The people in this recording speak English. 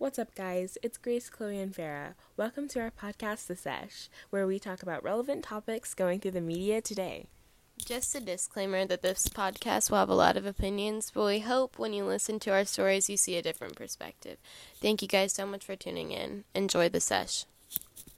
What's up, guys? It's Grace, Chloe, and Farah. Welcome to our podcast, The Sesh, where we talk about relevant topics going through the media today. Just a disclaimer that this podcast will have a lot of opinions, but we hope when you listen to our stories, you see a different perspective. Thank you guys so much for tuning in. Enjoy the sesh.